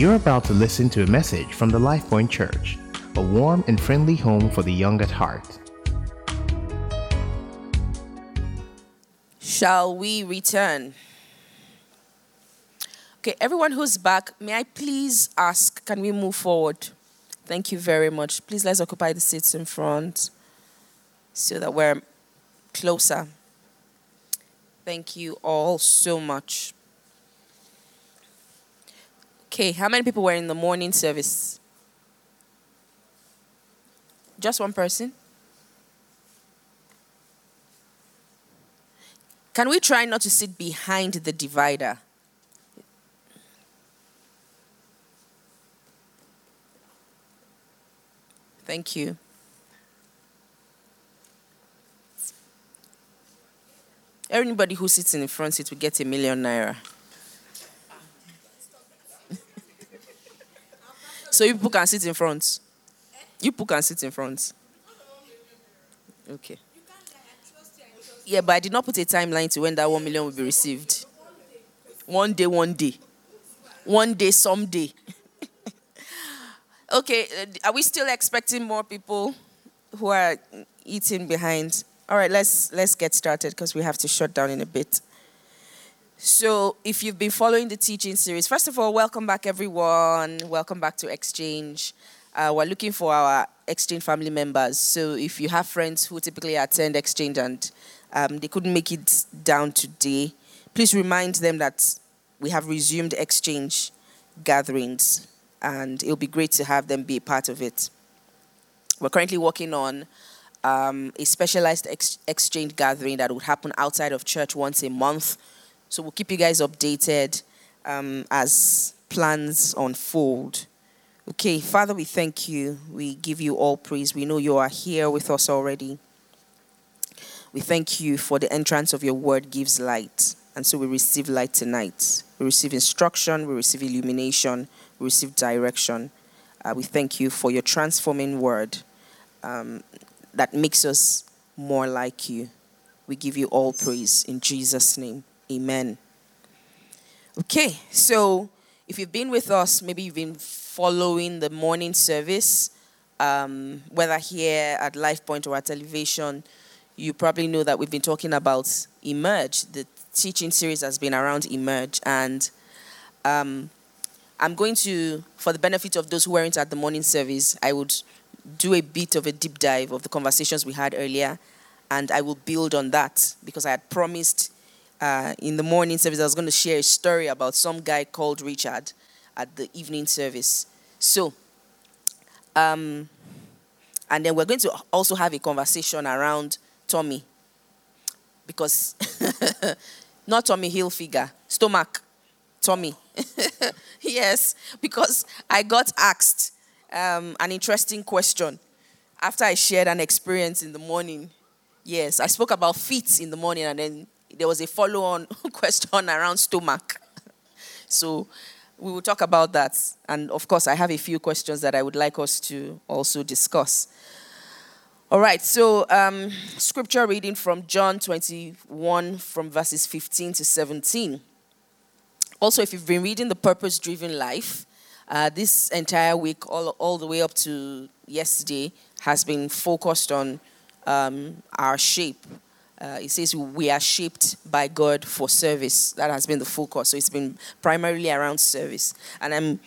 You're about to listen to a message from the LifePoint Church, a warm and friendly home for the young at heart. Shall we return? Okay, everyone who's back, may I please ask, can we move forward? Thank you very much. Please let's occupy the seats in front so that we're closer. Thank you all so much. Okay, how many people were in the morning service? Just one person? Can we try not to sit behind the divider? Thank you. Anybody who sits in the front seat will get a million naira. So you people can sit in front. You people can sit in front. Okay. Yeah, but I did not put a timeline to when that one million will be received. One day, one day. One day, someday. okay, uh, are we still expecting more people who are eating behind? All right, let's let's get started because we have to shut down in a bit. So, if you've been following the teaching series, first of all, welcome back, everyone. Welcome back to Exchange. Uh, we're looking for our Exchange family members. So, if you have friends who typically attend Exchange and um, they couldn't make it down today, please remind them that we have resumed Exchange gatherings, and it'll be great to have them be a part of it. We're currently working on um, a specialized ex- exchange gathering that would happen outside of church once a month so we'll keep you guys updated um, as plans unfold. Okay, Father, we thank you. We give you all praise. We know you are here with us already. We thank you for the entrance of your word gives light. And so we receive light tonight. We receive instruction, we receive illumination, we receive direction. Uh, we thank you for your transforming word um, that makes us more like you. We give you all praise in Jesus' name. Amen. Okay, so if you've been with us, maybe you've been following the morning service, um, whether here at Life Point or at television, you probably know that we've been talking about Emerge. The teaching series has been around Emerge, and um, I'm going to, for the benefit of those who weren't at the morning service, I would do a bit of a deep dive of the conversations we had earlier, and I will build on that because I had promised uh, in the morning service, I was going to share a story about some guy called Richard at the evening service. So, um, and then we're going to also have a conversation around Tommy, because not Tommy Hilfiger, stomach, Tommy. yes, because I got asked um, an interesting question after I shared an experience in the morning. Yes, I spoke about feet in the morning, and then there was a follow on question around stomach. so we will talk about that. And of course, I have a few questions that I would like us to also discuss. All right, so um, scripture reading from John 21 from verses 15 to 17. Also, if you've been reading The Purpose Driven Life, uh, this entire week, all, all the way up to yesterday, has been focused on um, our shape uh, it says we are shaped by God for service. That has been the focus. So it's been primarily around service. And I'm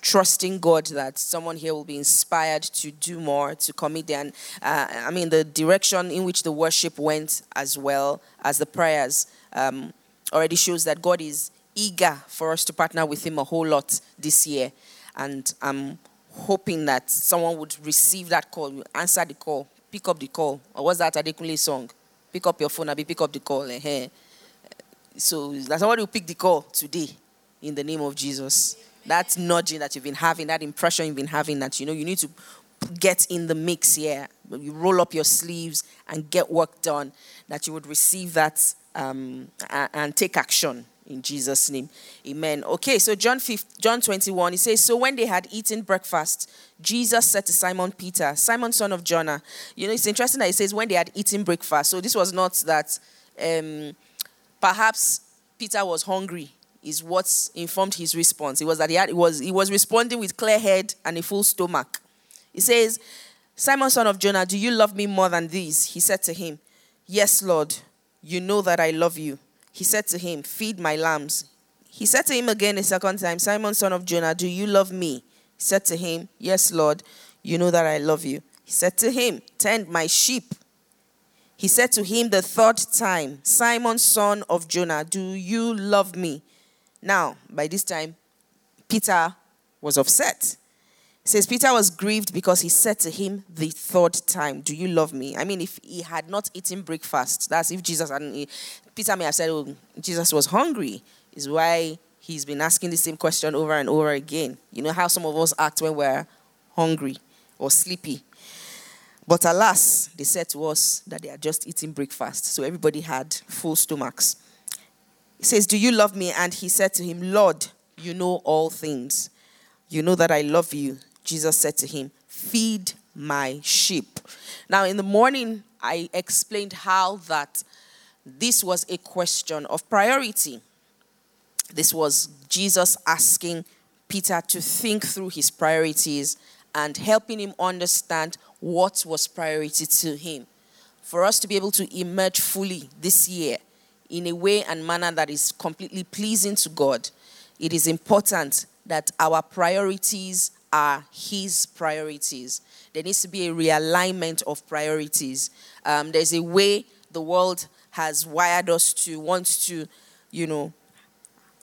trusting God that someone here will be inspired to do more, to commit there. And uh, I mean, the direction in which the worship went, as well as the prayers, um, already shows that God is eager for us to partner with Him a whole lot this year. And I'm hoping that someone would receive that call, answer the call, pick up the call. Or was that Adekunle song? Pick up your phone and pick up the call. Eh? So that's somebody will pick the call today in the name of Jesus. That nudging that you've been having, that impression you've been having that you know you need to get in the mix here. You roll up your sleeves and get work done. That you would receive that um, and take action in Jesus' name. Amen. Okay, so John 5, John 21, he says, So when they had eaten breakfast, Jesus said to Simon Peter, Simon son of Jonah. You know, it's interesting that he says when they had eaten breakfast. So this was not that um, perhaps Peter was hungry is what informed his response. It was that he, had, he, was, he was responding with clear head and a full stomach. He says, Simon, son of Jonah, do you love me more than these? He said to him, Yes, Lord, you know that I love you. He said to him, Feed my lambs. He said to him again a second time, Simon, son of Jonah, do you love me? He said to him, Yes, Lord, you know that I love you. He said to him, Tend my sheep. He said to him the third time, Simon, son of Jonah, do you love me? Now, by this time, Peter was upset. Says Peter was grieved because he said to him the third time, Do you love me? I mean, if he had not eaten breakfast, that's if Jesus hadn't, Peter may have said, Oh, Jesus was hungry, is why he's been asking the same question over and over again. You know how some of us act when we're hungry or sleepy. But alas, they said to us that they are just eating breakfast, so everybody had full stomachs. He says, Do you love me? And he said to him, Lord, you know all things. You know that I love you. Jesus said to him, Feed my sheep. Now, in the morning, I explained how that this was a question of priority. This was Jesus asking Peter to think through his priorities and helping him understand what was priority to him. For us to be able to emerge fully this year in a way and manner that is completely pleasing to God, it is important that our priorities are His priorities. There needs to be a realignment of priorities. Um, there's a way the world has wired us to want to, you know,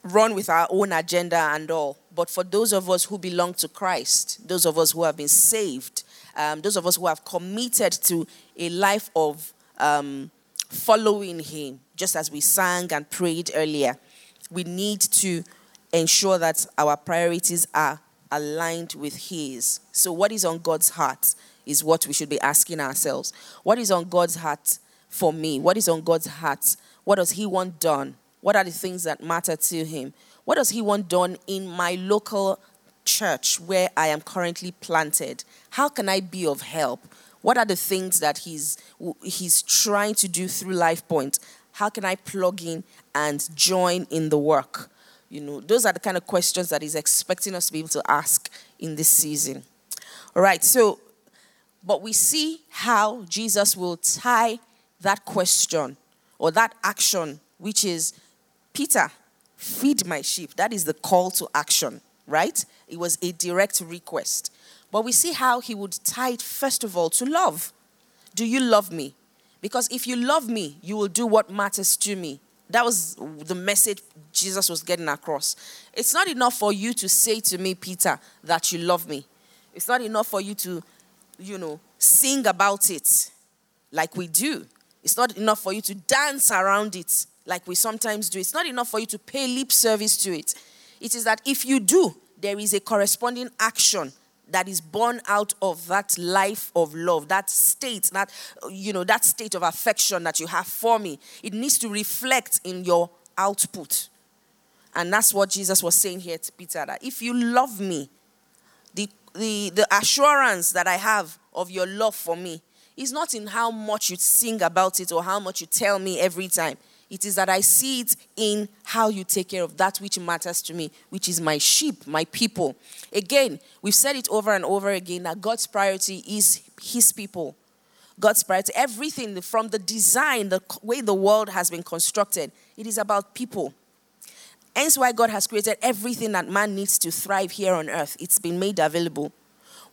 run with our own agenda and all. But for those of us who belong to Christ, those of us who have been saved, um, those of us who have committed to a life of um, following Him, just as we sang and prayed earlier, we need to ensure that our priorities are aligned with His. So, what is on God's heart is what we should be asking ourselves. What is on God's heart for me? What is on God's heart? What does He want done? What are the things that matter to Him? What does He want done in my local church where I am currently planted? How can I be of help? What are the things that He's He's trying to do through Life Point? How can I plug in and join in the work? You know, those are the kind of questions that he's expecting us to be able to ask in this season. All right, so, but we see how Jesus will tie that question or that action, which is Peter, feed my sheep. That is the call to action, right? It was a direct request. But we see how he would tie it, first of all, to love. Do you love me? Because if you love me, you will do what matters to me. That was the message Jesus was getting across. It's not enough for you to say to me, Peter, that you love me. It's not enough for you to, you know, sing about it like we do. It's not enough for you to dance around it like we sometimes do. It's not enough for you to pay lip service to it. It is that if you do, there is a corresponding action that is born out of that life of love, that state, that you know, that state of affection that you have for me. It needs to reflect in your output. And that's what Jesus was saying here to Peter that if you love me, the, the, the assurance that I have of your love for me is not in how much you sing about it or how much you tell me every time. It is that I see it in how you take care of that which matters to me, which is my sheep, my people. Again, we've said it over and over again that God's priority is his people. God's priority, everything from the design, the way the world has been constructed, it is about people. Hence why God has created everything that man needs to thrive here on earth. It's been made available.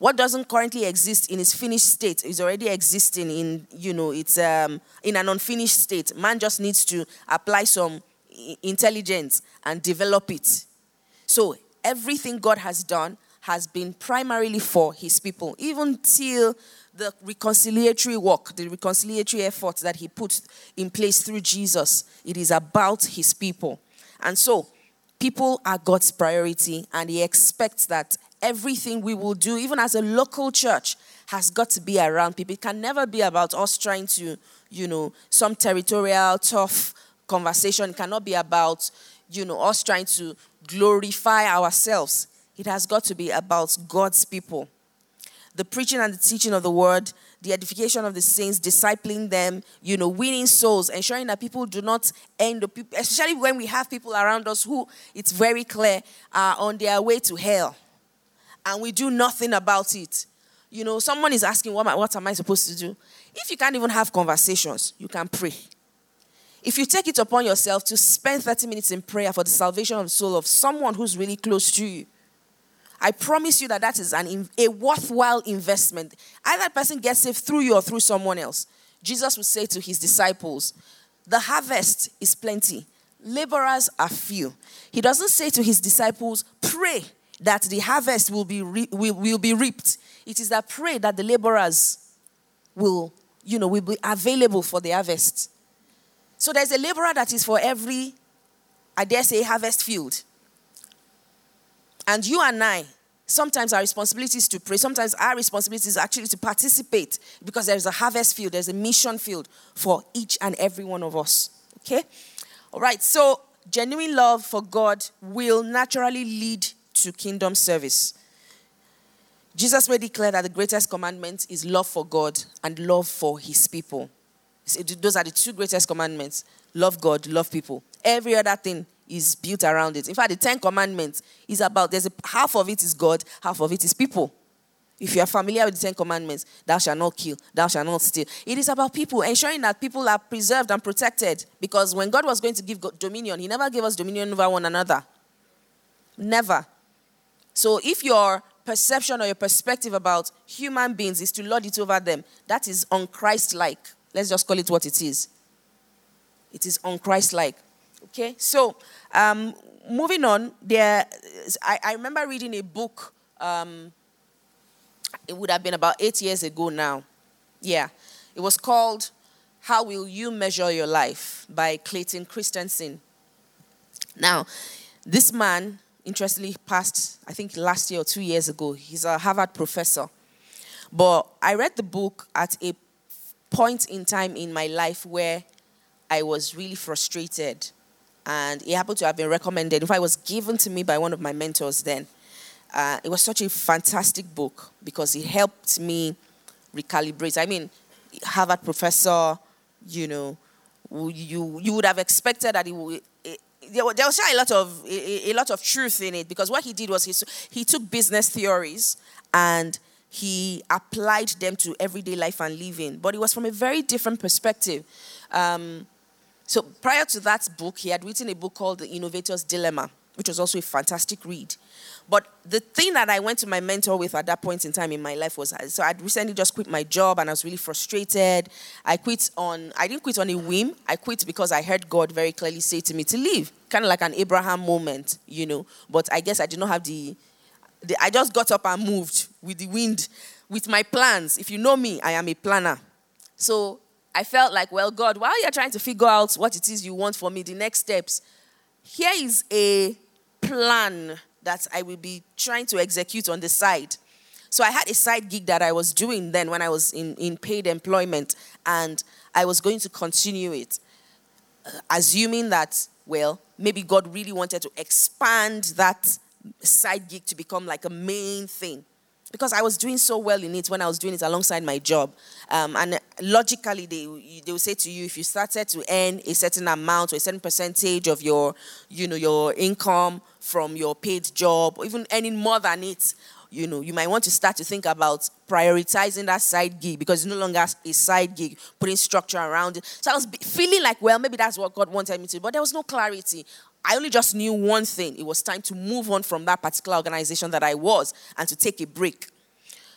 What doesn't currently exist in its finished state is already existing in, you know, it's um, in an unfinished state. Man just needs to apply some intelligence and develop it. So everything God has done has been primarily for his people, even till the reconciliatory work, the reconciliatory effort that he put in place through Jesus. It is about his people. And so, people are God's priority, and he expects that everything we will do, even as a local church, has got to be around people. It can never be about us trying to, you know, some territorial, tough conversation. It cannot be about, you know, us trying to glorify ourselves. It has got to be about God's people. the preaching and the teaching of the word, the edification of the saints, discipling them, you know, winning souls, ensuring that people do not end up, especially when we have people around us who it's very clear are on their way to hell and we do nothing about it. You know, someone is asking, what am, I, what am I supposed to do? If you can't even have conversations, you can pray. If you take it upon yourself to spend 30 minutes in prayer for the salvation of the soul of someone who's really close to you, I promise you that that is an, a worthwhile investment. Either person gets saved through you or through someone else. Jesus would say to his disciples, The harvest is plenty, laborers are few. He doesn't say to his disciples, Pray that the harvest will be, re- will, will be reaped. It is a pray that the laborers will, you know, will be available for the harvest. So there's a laborer that is for every, I dare say, harvest field. And you and I, sometimes our responsibility is to pray. Sometimes our responsibility is actually to participate because there's a harvest field, there's a mission field for each and every one of us. Okay? All right, so genuine love for God will naturally lead to kingdom service. Jesus made it clear that the greatest commandment is love for God and love for his people. Those are the two greatest commandments love God, love people. Every other thing is built around it. In fact, the Ten Commandments is about there's a half of it is God, half of it is people. If you are familiar with the Ten Commandments, thou shalt not kill, thou shalt not steal. It is about people, ensuring that people are preserved and protected. Because when God was going to give dominion, He never gave us dominion over one another. Never. So if your perception or your perspective about human beings is to lord it over them, that is unchristlike. Let's just call it what it is. It is unchristlike. Okay, so um, moving on, there, I, I, remember reading a book. Um, it would have been about eight years ago now. Yeah, it was called "How Will You Measure Your Life" by Clayton Christensen. Now, this man interestingly passed, I think last year or two years ago. He's a Harvard professor. But I read the book at a point in time in my life where I was really frustrated. And it happened to have been recommended. Fact, it was given to me by one of my mentors then. Uh, it was such a fantastic book because it helped me recalibrate. I mean, Harvard professor, you know, you you would have expected that he would there, was a lot of a, a, lot of truth in it because what he did was he he took business theories and he applied them to everyday life and living, but it was from a very different perspective. Um, so prior to that book, he had written a book called The Innovator's Dilemma, which was also a fantastic read. But the thing that I went to my mentor with at that point in time in my life was so I'd recently just quit my job and I was really frustrated. I quit on, I didn't quit on a whim. I quit because I heard God very clearly say to me to leave, kind of like an Abraham moment, you know. But I guess I did not have the, the I just got up and moved with the wind, with my plans. If you know me, I am a planner. So I felt like, well, God, while you're trying to figure out what it is you want for me, the next steps, here is a plan that I will be trying to execute on the side. So I had a side gig that I was doing then when I was in, in paid employment, and I was going to continue it, uh, assuming that, well, maybe God really wanted to expand that side gig to become like a main thing because I was doing so well in it when I was doing it alongside my job. Um, and logically, they, they will say to you, if you started to earn a certain amount or a certain percentage of your, you know, your income from your paid job, or even earning more than it, you know, you might want to start to think about prioritizing that side gig because it's no longer a side gig, putting structure around it. So I was feeling like, well, maybe that's what God wanted me to, but there was no clarity. I only just knew one thing. It was time to move on from that particular organization that I was and to take a break.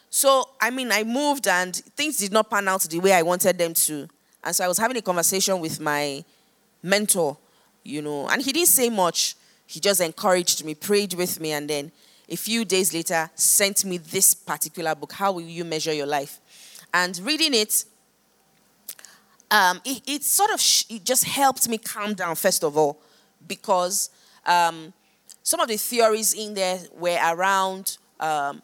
So, I mean, I moved and things did not pan out the way I wanted them to. And so I was having a conversation with my mentor, you know, and he didn't say much. He just encouraged me, prayed with me, and then a few days later sent me this particular book, How Will You Measure Your Life? And reading it, um, it, it, sort of sh- it just helped me calm down, first of all, because um, some of the theories in there were around um,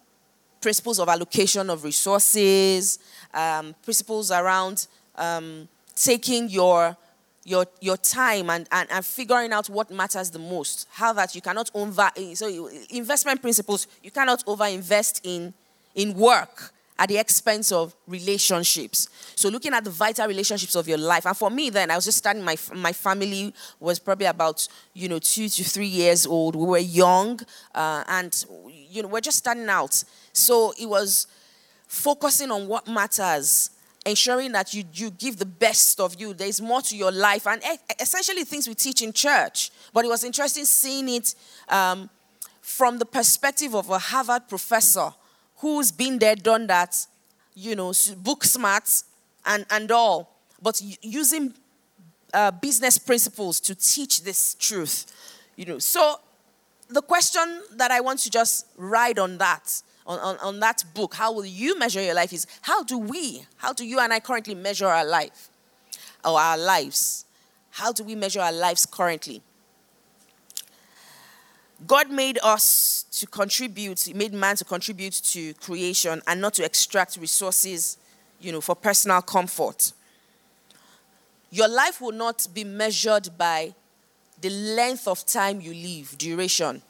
principles of allocation of resources, um, principles around um, taking your your your time and, and, and figuring out what matters the most. How that you cannot over so investment principles you cannot over invest in in work at the expense of relationships. So looking at the vital relationships of your life. And for me then, I was just starting my my family was probably about, you know, 2 to 3 years old. We were young uh, and you know, we're just starting out. So it was focusing on what matters ensuring that you, you give the best of you. There's more to your life. And essentially, things we teach in church. But it was interesting seeing it um, from the perspective of a Harvard professor who's been there, done that, you know, book smart and, and all, but using uh, business principles to teach this truth. You know, so the question that I want to just ride on that on, on, on that book, how will you measure your life? Is how do we, how do you and I currently measure our life or our lives? How do we measure our lives currently? God made us to contribute, He made man to contribute to creation and not to extract resources, you know, for personal comfort. Your life will not be measured by the length of time you live, duration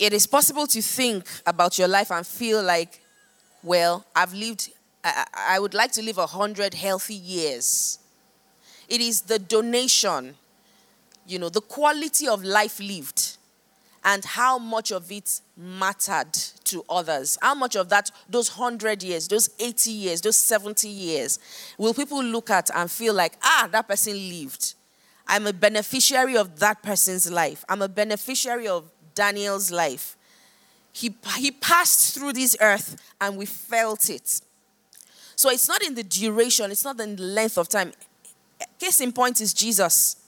it is possible to think about your life and feel like, well, I've lived, I, I would like to live a hundred healthy years. It is the donation, you know, the quality of life lived and how much of it mattered to others. How much of that, those 100 years, those 80 years, those 70 years, will people look at and feel like, ah, that person lived? I'm a beneficiary of that person's life. I'm a beneficiary of Daniel's life. He, he passed through this earth and we felt it. So it's not in the duration, it's not in the length of time. Case in point is Jesus.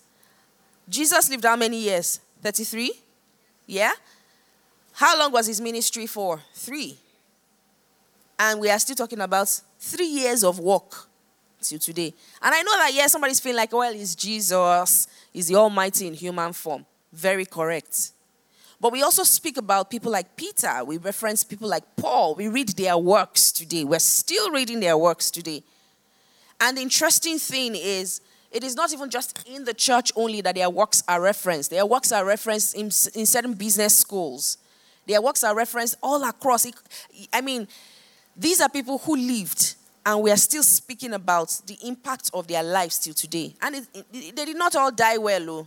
Jesus lived how many years? 33? Yeah? How long was his ministry for? Three. And we are still talking about three years of work till today. And I know that, yeah, somebody's feeling like, well, he's Jesus, he's the Almighty in human form. Very correct. But we also speak about people like Peter. We reference people like Paul. We read their works today. We're still reading their works today. And the interesting thing is, it is not even just in the church only that their works are referenced. Their works are referenced in, in certain business schools. Their works are referenced all across. I mean, these are people who lived, and we are still speaking about the impact of their lives till today. And it, it, they did not all die well, though.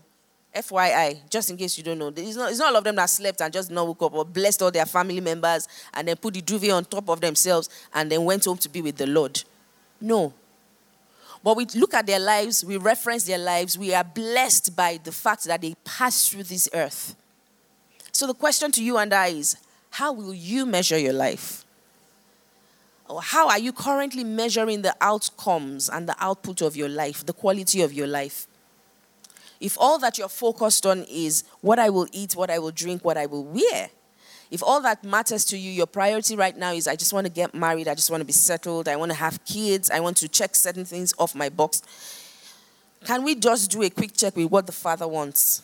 FYI, just in case you don't know, it's not, it's not all of them that slept and just not woke up or blessed all their family members and then put the duvet on top of themselves and then went home to be with the Lord. No. But we look at their lives, we reference their lives, we are blessed by the fact that they passed through this earth. So the question to you and I is how will you measure your life? Or how are you currently measuring the outcomes and the output of your life, the quality of your life? If all that you're focused on is what I will eat, what I will drink, what I will wear, if all that matters to you, your priority right now is I just want to get married, I just want to be settled, I want to have kids, I want to check certain things off my box, can we just do a quick check with what the Father wants?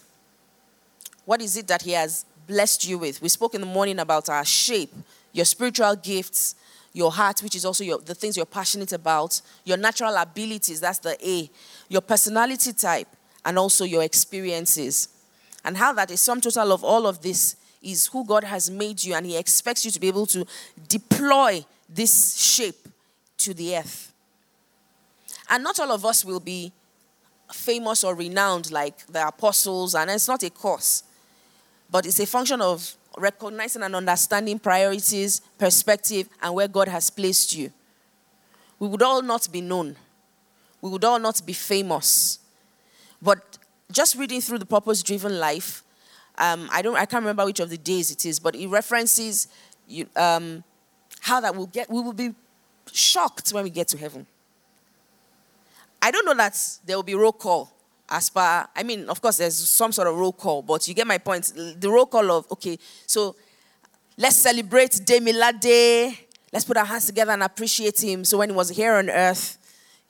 What is it that He has blessed you with? We spoke in the morning about our shape, your spiritual gifts, your heart, which is also your, the things you're passionate about, your natural abilities, that's the A, your personality type, and also your experiences. And how that is sum total of all of this is who God has made you, and He expects you to be able to deploy this shape to the earth. And not all of us will be famous or renowned like the apostles, and it's not a course, but it's a function of recognizing and understanding priorities, perspective, and where God has placed you. We would all not be known, we would all not be famous. But just reading through the purpose driven life, um, I don't I can't remember which of the days it is, but it references you, um, how that will get we will be shocked when we get to heaven. I don't know that there will be roll call as per I mean, of course there's some sort of roll call, but you get my point. The roll call of okay, so let's celebrate Day Let's put our hands together and appreciate him. So when he was here on earth,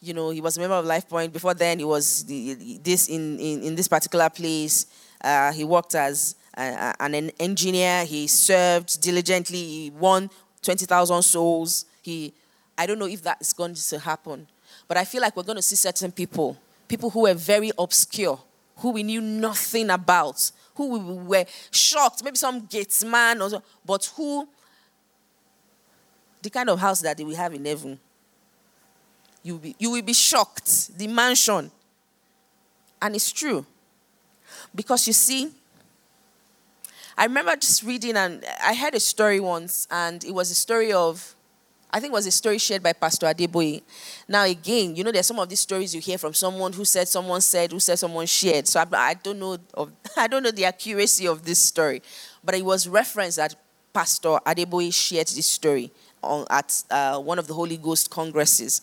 you know, he was a member of Life Point. Before then, he was this in, in, in, this particular place. Uh, he worked as a, an engineer. He served diligently. He won 20,000 souls. He, I don't know if that is going to happen. But I feel like we're going to see certain people, people who were very obscure, who we knew nothing about, who we were shocked, maybe some gates man, or so, but who the kind of house that we have in heaven. You will be, you will be shocked. The mansion. And it's true. Because you see, I remember just reading, and I heard a story once, and it was a story of, I think it was a story shared by Pastor Adeboye. Now, again, you know, there's some of these stories you hear from someone who said, someone said, who said, someone shared. So I, I don't know, of, I don't know the accuracy of this story, but it was referenced that Pastor Adeboye shared this story on, at uh, one of the Holy Ghost congresses.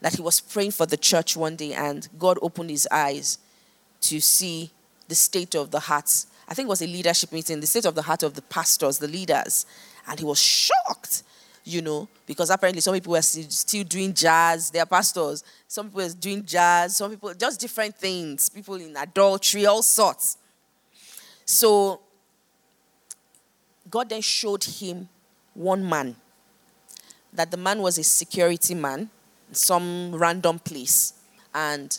That he was praying for the church one day, and God opened his eyes to see the state of the hearts I think it was a leadership meeting, the state of the heart of the pastors, the leaders. And he was shocked, you know, because apparently some people were still doing jazz, they are pastors. Some people were doing jazz, some people, just different things, people in adultery, all sorts. So God then showed him one man, that the man was a security man, some random place. And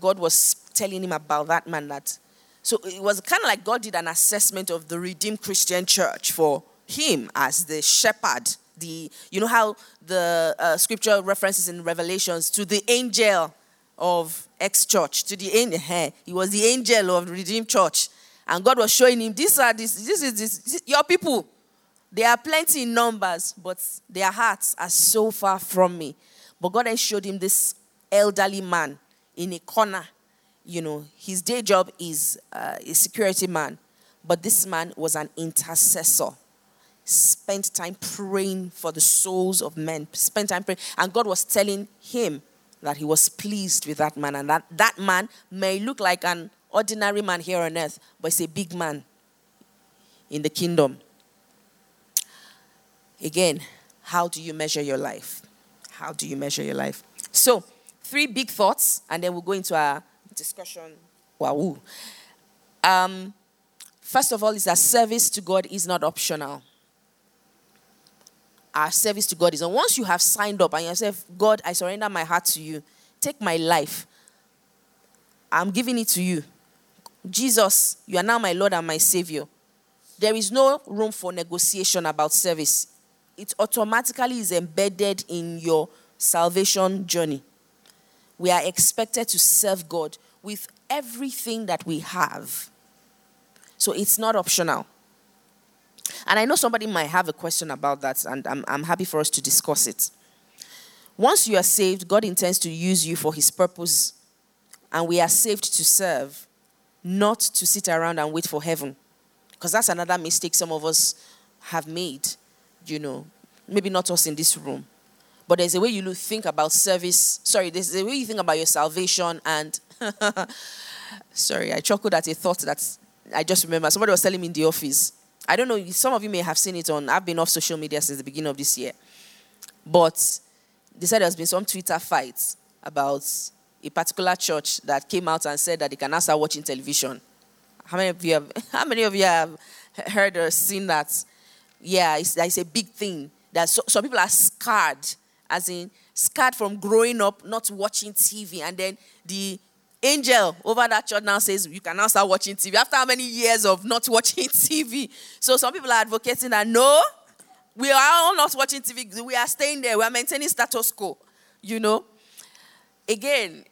God was telling him about that man that so it was kind of like God did an assessment of the Redeemed Christian Church for him as the shepherd. The you know how the uh, scripture references in Revelations to the angel of X church to the angel. He was the angel of Redeemed Church, and God was showing him these are this this is this, this your people. They are plenty in numbers, but their hearts are so far from me. But God then showed him this elderly man in a corner you know, his day job is uh, a security man, but this man was an intercessor. Spent time praying for the souls of men, spent time praying, and God was telling him that he was pleased with that man, and that that man may look like an ordinary man here on earth, but he's a big man in the kingdom. Again, how do you measure your life? How do you measure your life? So, three big thoughts, and then we'll go into our discussion. Wow. Um, first of all, is that service to God is not optional. Our service to God is, and once you have signed up and you say, God, I surrender my heart to you, take my life. I'm giving it to you. Jesus, you are now my Lord and my Savior. There is no room for negotiation about service. It automatically is embedded in your salvation journey we are expected to serve God with everything that we have. So it's not optional. And I know somebody might have a question about that, and I'm, I'm happy for us to discuss it. Once you are saved, God intends to use you for His purpose, and we are saved to serve, not to sit around and wait for heaven. Because that's another mistake some of us have made, you know. Maybe not us in this room. But there's a way you think about service. Sorry, there's a way you think about your salvation. And sorry, I chuckled at a thought that I just remember. Somebody was telling me in the office. I don't know, some of you may have seen it on, I've been off social media since the beginning of this year. But they said there's been some Twitter fights about a particular church that came out and said that they can now start watching television. How many of you have, how many of you have heard or seen that? Yeah, it's, it's a big thing. That so, some people are scarred as in scarred from growing up not watching TV. And then the angel over that church now says you can now start watching TV after how many years of not watching TV. So some people are advocating that no, we are all not watching TV. We are staying there. We are maintaining status quo. You know. Again,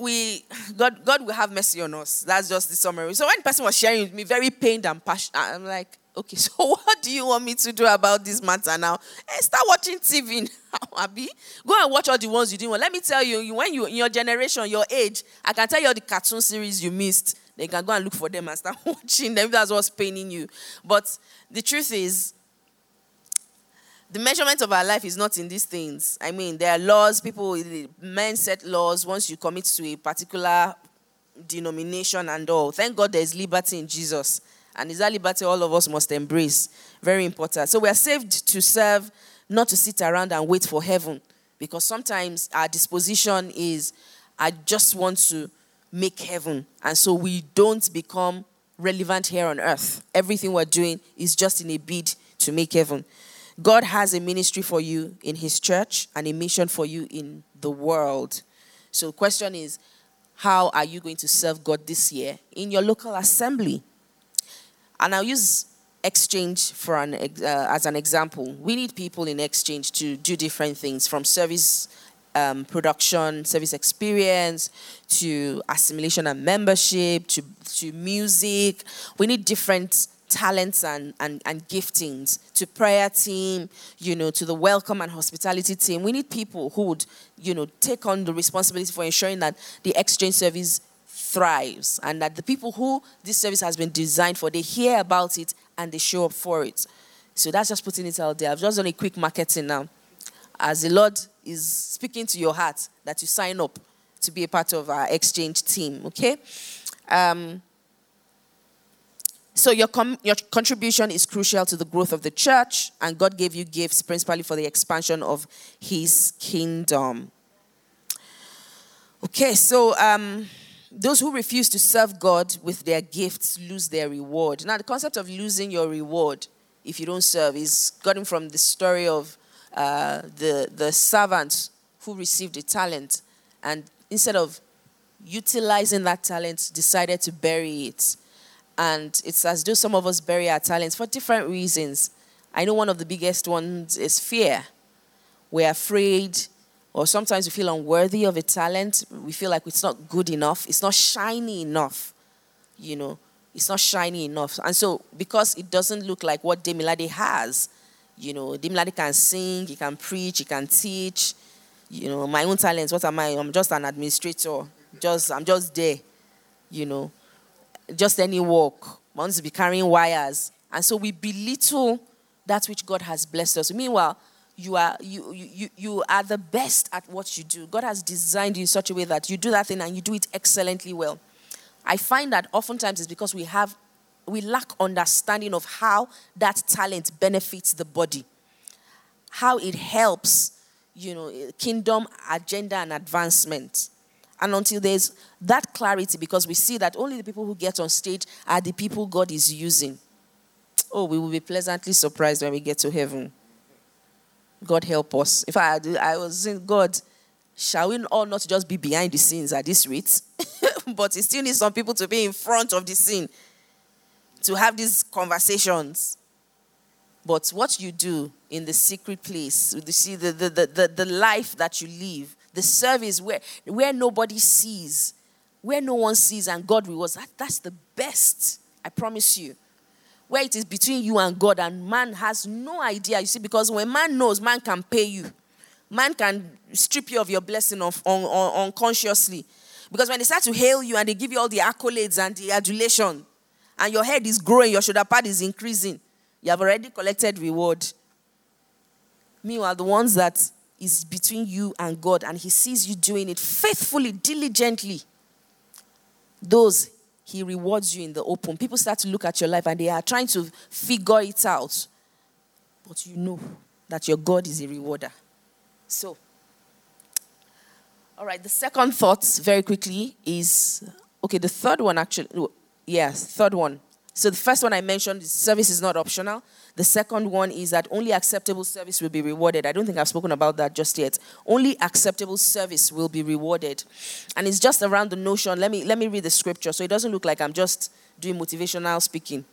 we God God will have mercy on us. That's just the summary. So when the person was sharing with me, very pained and passionate, I'm like, okay, so what do you want me to do about this matter now? Hey, start watching TV now, Abby. Go and watch all the ones you didn't want. Let me tell you, when you in your generation, your age, I can tell you all the cartoon series you missed. They can go and look for them and start watching them. That's what's paining you. But the truth is, the measurement of our life is not in these things. I mean, there are laws, people, men set laws once you commit to a particular denomination and all. Thank God there's liberty in Jesus. And is that liberty all of us must embrace? Very important. So we are saved to serve, not to sit around and wait for heaven. Because sometimes our disposition is, I just want to make heaven. And so we don't become relevant here on earth. Everything we're doing is just in a bid to make heaven. God has a ministry for you in His church and a mission for you in the world. So the question is, how are you going to serve God this year in your local assembly? And I'll use exchange for an uh, as an example. We need people in exchange to do different things from service um, production, service experience, to assimilation and membership, to, to music. We need different talents and, and, and giftings to prayer team, you know, to the welcome and hospitality team. We need people who would, you know, take on the responsibility for ensuring that the exchange service thrives and that the people who this service has been designed for, they hear about it and they show up for it. So that's just putting it out there. I've just done a quick marketing now. As the Lord is speaking to your heart, that you sign up to be a part of our exchange team, okay? Um, so your com- your contribution is crucial to the growth of the church, and God gave you gifts principally for the expansion of His kingdom. Okay, so um, those who refuse to serve God with their gifts lose their reward. Now, the concept of losing your reward if you don't serve is gotten from the story of uh, the the servant who received a talent, and instead of utilizing that talent, decided to bury it and it's as though some of us bury our talents for different reasons. I know one of the biggest ones is fear. We're afraid, or sometimes we feel unworthy of a talent. We feel like it's not good enough, it's not shiny enough. You know, it's not shiny enough. And so, because it doesn't look like what Demilade has, you know, Demilade can sing, he can preach, he can teach. You know, my own talents, what am I? I'm just an administrator. Just I'm just there, you know just any work. Wants to be carrying wires. And so we belittle that which God has blessed us. Meanwhile, you are you, you you are the best at what you do. God has designed you in such a way that you do that thing and you do it excellently well. I find that oftentimes it's because we have we lack understanding of how that talent benefits the body, how it helps, you know, kingdom agenda and advancement. And until there's that clarity, because we see that only the people who get on stage are the people God is using. Oh, we will be pleasantly surprised when we get to heaven. God help us. If I, I was saying, God, shall we all not just be behind the scenes at this rate? but He still needs some people to be in front of the scene to have these conversations. But what you do in the secret place, you see the, the, the, the, the life that you live, the service where, where nobody sees, where no one sees and God rewards. That, that's the best, I promise you. Where it is between you and God and man has no idea. You see, because when man knows, man can pay you. Man can strip you of your blessing of, un, un, unconsciously. Because when they start to hail you and they give you all the accolades and the adulation, and your head is growing, your shoulder pad is increasing, you have already collected reward. Meanwhile, the ones that is between you and God, and He sees you doing it faithfully, diligently, those He rewards you in the open. People start to look at your life and they are trying to figure it out. But you know that your God is a rewarder. So, all right, the second thought, very quickly, is okay, the third one actually, yes, third one. So the first one I mentioned is service is not optional. The second one is that only acceptable service will be rewarded. I don't think I've spoken about that just yet. Only acceptable service will be rewarded. And it's just around the notion. Let me let me read the scripture so it doesn't look like I'm just doing motivational speaking.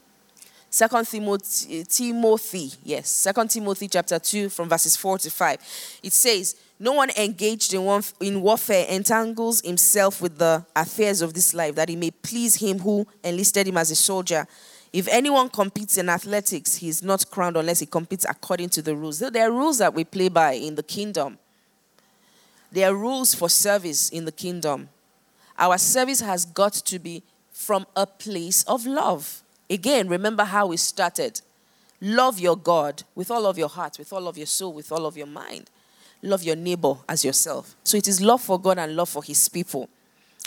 Second Timothy, Timothy, yes, Second Timothy chapter 2 from verses 4 to 5. It says, No one engaged in, one, in warfare entangles himself with the affairs of this life, that he may please him who enlisted him as a soldier. If anyone competes in athletics, he is not crowned unless he competes according to the rules. There are rules that we play by in the kingdom. There are rules for service in the kingdom. Our service has got to be from a place of love. Again, remember how we started. Love your God with all of your heart, with all of your soul, with all of your mind. Love your neighbor as yourself. So it is love for God and love for his people.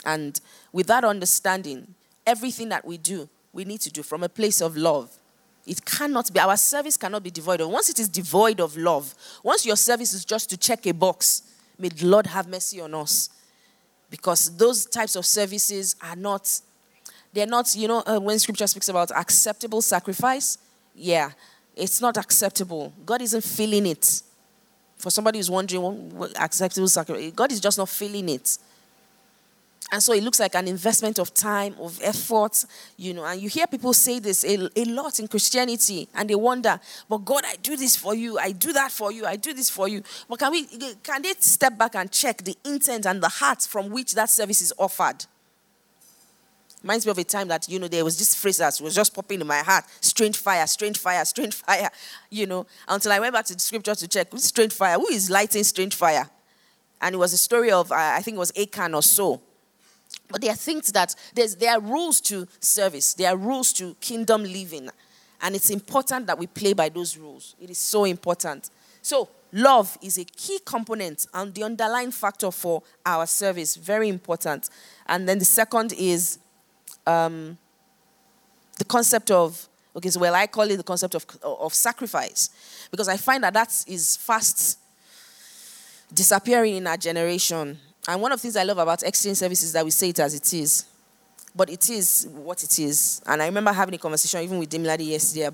And with that understanding, everything that we do we need to do from a place of love. It cannot be, our service cannot be devoid of. Once it is devoid of love, once your service is just to check a box, may the Lord have mercy on us. Because those types of services are not, they're not, you know, uh, when scripture speaks about acceptable sacrifice, yeah, it's not acceptable. God isn't feeling it. For somebody who's wondering what acceptable sacrifice, God is just not feeling it. And so it looks like an investment of time, of effort, you know. And you hear people say this a, a lot in Christianity, and they wonder, but God, I do this for you, I do that for you, I do this for you. But can we can they step back and check the intent and the heart from which that service is offered? Reminds me of a time that, you know, there was this phrase that was just popping in my heart strange fire, strange fire, strange fire, you know, until I went back to the scripture to check strange fire. Who is lighting strange fire? And it was a story of, uh, I think it was Achan or so but there are things that there's, there are rules to service, there are rules to kingdom living. And it's important that we play by those rules. It is so important. So, love is a key component and the underlying factor for our service. Very important. And then the second is um, the concept of, okay, so well, I call it the concept of, of sacrifice. Because I find that that is fast disappearing in our generation. And one of the things I love about exchange services is that we say it as it is. But it is what it is. And I remember having a conversation even with Demilade yesterday